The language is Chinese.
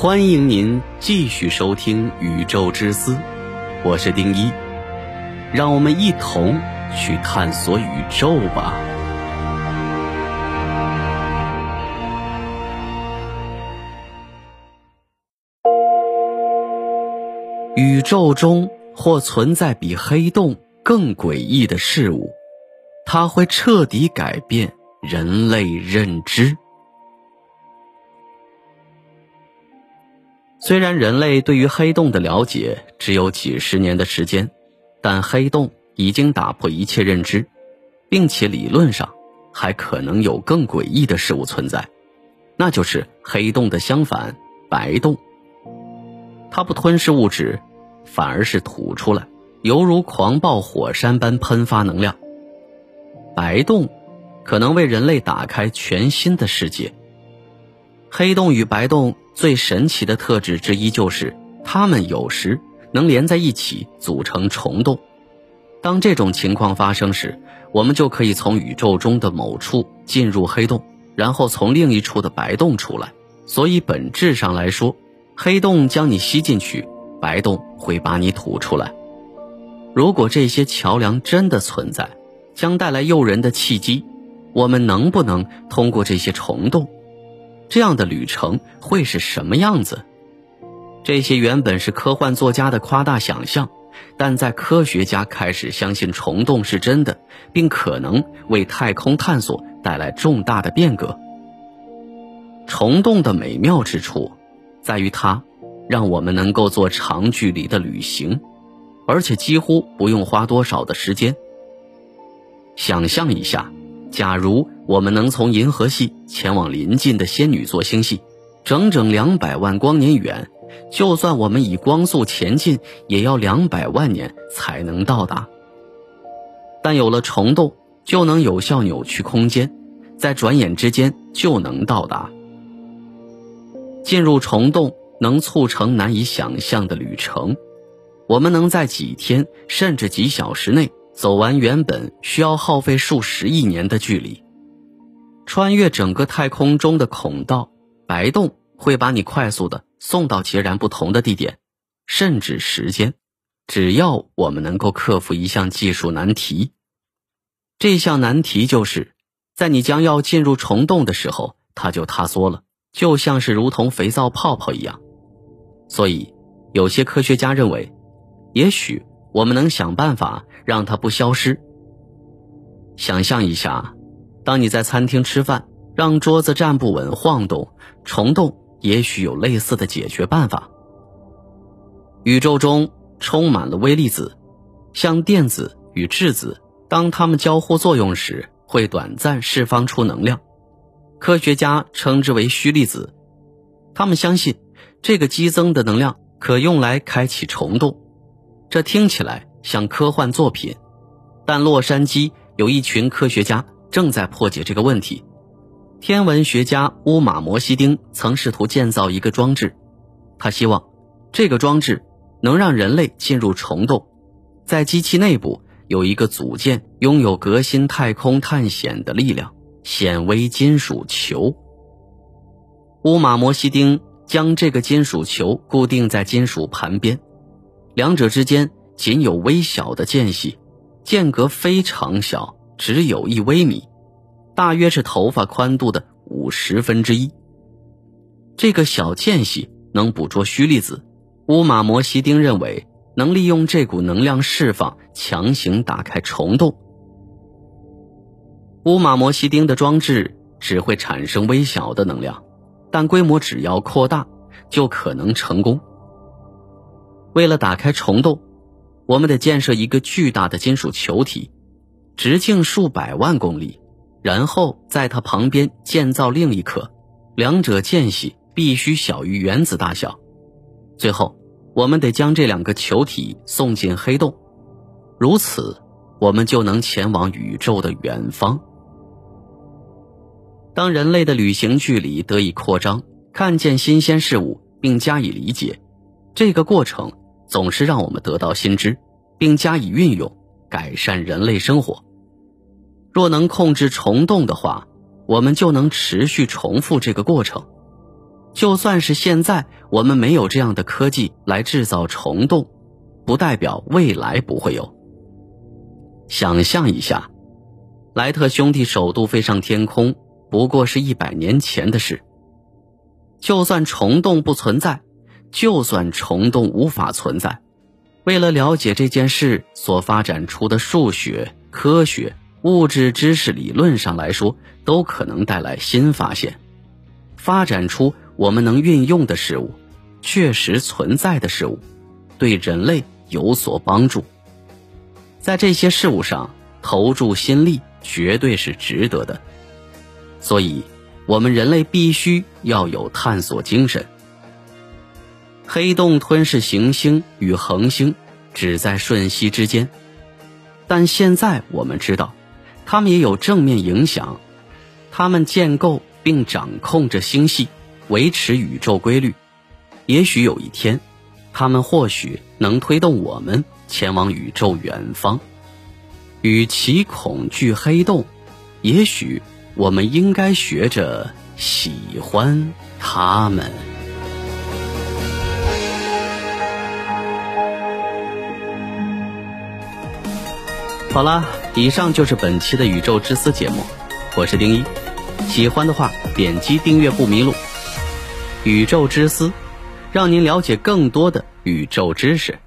欢迎您继续收听《宇宙之思》，我是丁一，让我们一同去探索宇宙吧。宇宙中或存在比黑洞更诡异的事物，它会彻底改变人类认知。虽然人类对于黑洞的了解只有几十年的时间，但黑洞已经打破一切认知，并且理论上还可能有更诡异的事物存在，那就是黑洞的相反——白洞。它不吞噬物质。反而是吐出来，犹如狂暴火山般喷发能量。白洞可能为人类打开全新的世界。黑洞与白洞最神奇的特质之一就是，它们有时能连在一起组成虫洞。当这种情况发生时，我们就可以从宇宙中的某处进入黑洞，然后从另一处的白洞出来。所以本质上来说，黑洞将你吸进去。白洞会把你吐出来。如果这些桥梁真的存在，将带来诱人的契机。我们能不能通过这些虫洞？这样的旅程会是什么样子？这些原本是科幻作家的夸大想象，但在科学家开始相信虫洞是真的，并可能为太空探索带来重大的变革。虫洞的美妙之处，在于它。让我们能够做长距离的旅行，而且几乎不用花多少的时间。想象一下，假如我们能从银河系前往邻近的仙女座星系，整整两百万光年远，就算我们以光速前进，也要两百万年才能到达。但有了虫洞，就能有效扭曲空间，在转眼之间就能到达。进入虫洞。能促成难以想象的旅程，我们能在几天甚至几小时内走完原本需要耗费数十亿年的距离。穿越整个太空中的孔道，白洞会把你快速的送到截然不同的地点，甚至时间。只要我们能够克服一项技术难题，这项难题就是在你将要进入虫洞的时候，它就塌缩了，就像是如同肥皂泡泡一样。所以，有些科学家认为，也许我们能想办法让它不消失。想象一下，当你在餐厅吃饭，让桌子站不稳、晃动、虫洞，也许有类似的解决办法。宇宙中充满了微粒子，像电子与质子，当它们交互作用时，会短暂释放出能量，科学家称之为虚粒子。他们相信。这个激增的能量可用来开启虫洞，这听起来像科幻作品，但洛杉矶有一群科学家正在破解这个问题。天文学家乌马摩西丁曾试图建造一个装置，他希望这个装置能让人类进入虫洞，在机器内部有一个组件拥有革新太空探险的力量——显微金属球。乌马摩西丁。将这个金属球固定在金属盘边，两者之间仅有微小的间隙，间隔非常小，只有一微米，大约是头发宽度的五十分之一。这个小间隙能捕捉虚粒子，乌马摩西丁认为能利用这股能量释放，强行打开虫洞。乌马摩西丁的装置只会产生微小的能量。但规模只要扩大，就可能成功。为了打开虫洞，我们得建设一个巨大的金属球体，直径数百万公里，然后在它旁边建造另一颗，两者间隙必须小于原子大小。最后，我们得将这两个球体送进黑洞，如此，我们就能前往宇宙的远方。当人类的旅行距离得以扩张，看见新鲜事物并加以理解，这个过程总是让我们得到新知，并加以运用，改善人类生活。若能控制虫洞的话，我们就能持续重复这个过程。就算是现在我们没有这样的科技来制造虫洞，不代表未来不会有。想象一下，莱特兄弟首度飞上天空，不过是一百年前的事。就算虫洞不存在，就算虫洞无法存在，为了了解这件事所发展出的数学、科学、物质知识，理论上来说，都可能带来新发现，发展出我们能运用的事物，确实存在的事物，对人类有所帮助。在这些事物上投注心力，绝对是值得的。所以，我们人类必须要有探索精神。黑洞吞噬行星与恒星，只在瞬息之间。但现在我们知道，他们也有正面影响。他们建构并掌控着星系，维持宇宙规律。也许有一天，他们或许能推动我们。前往宇宙远方，与其恐惧黑洞，也许我们应该学着喜欢他们。好了，以上就是本期的宇宙之思节目，我是丁一。喜欢的话，点击订阅不迷路。宇宙之思，让您了解更多的宇宙知识。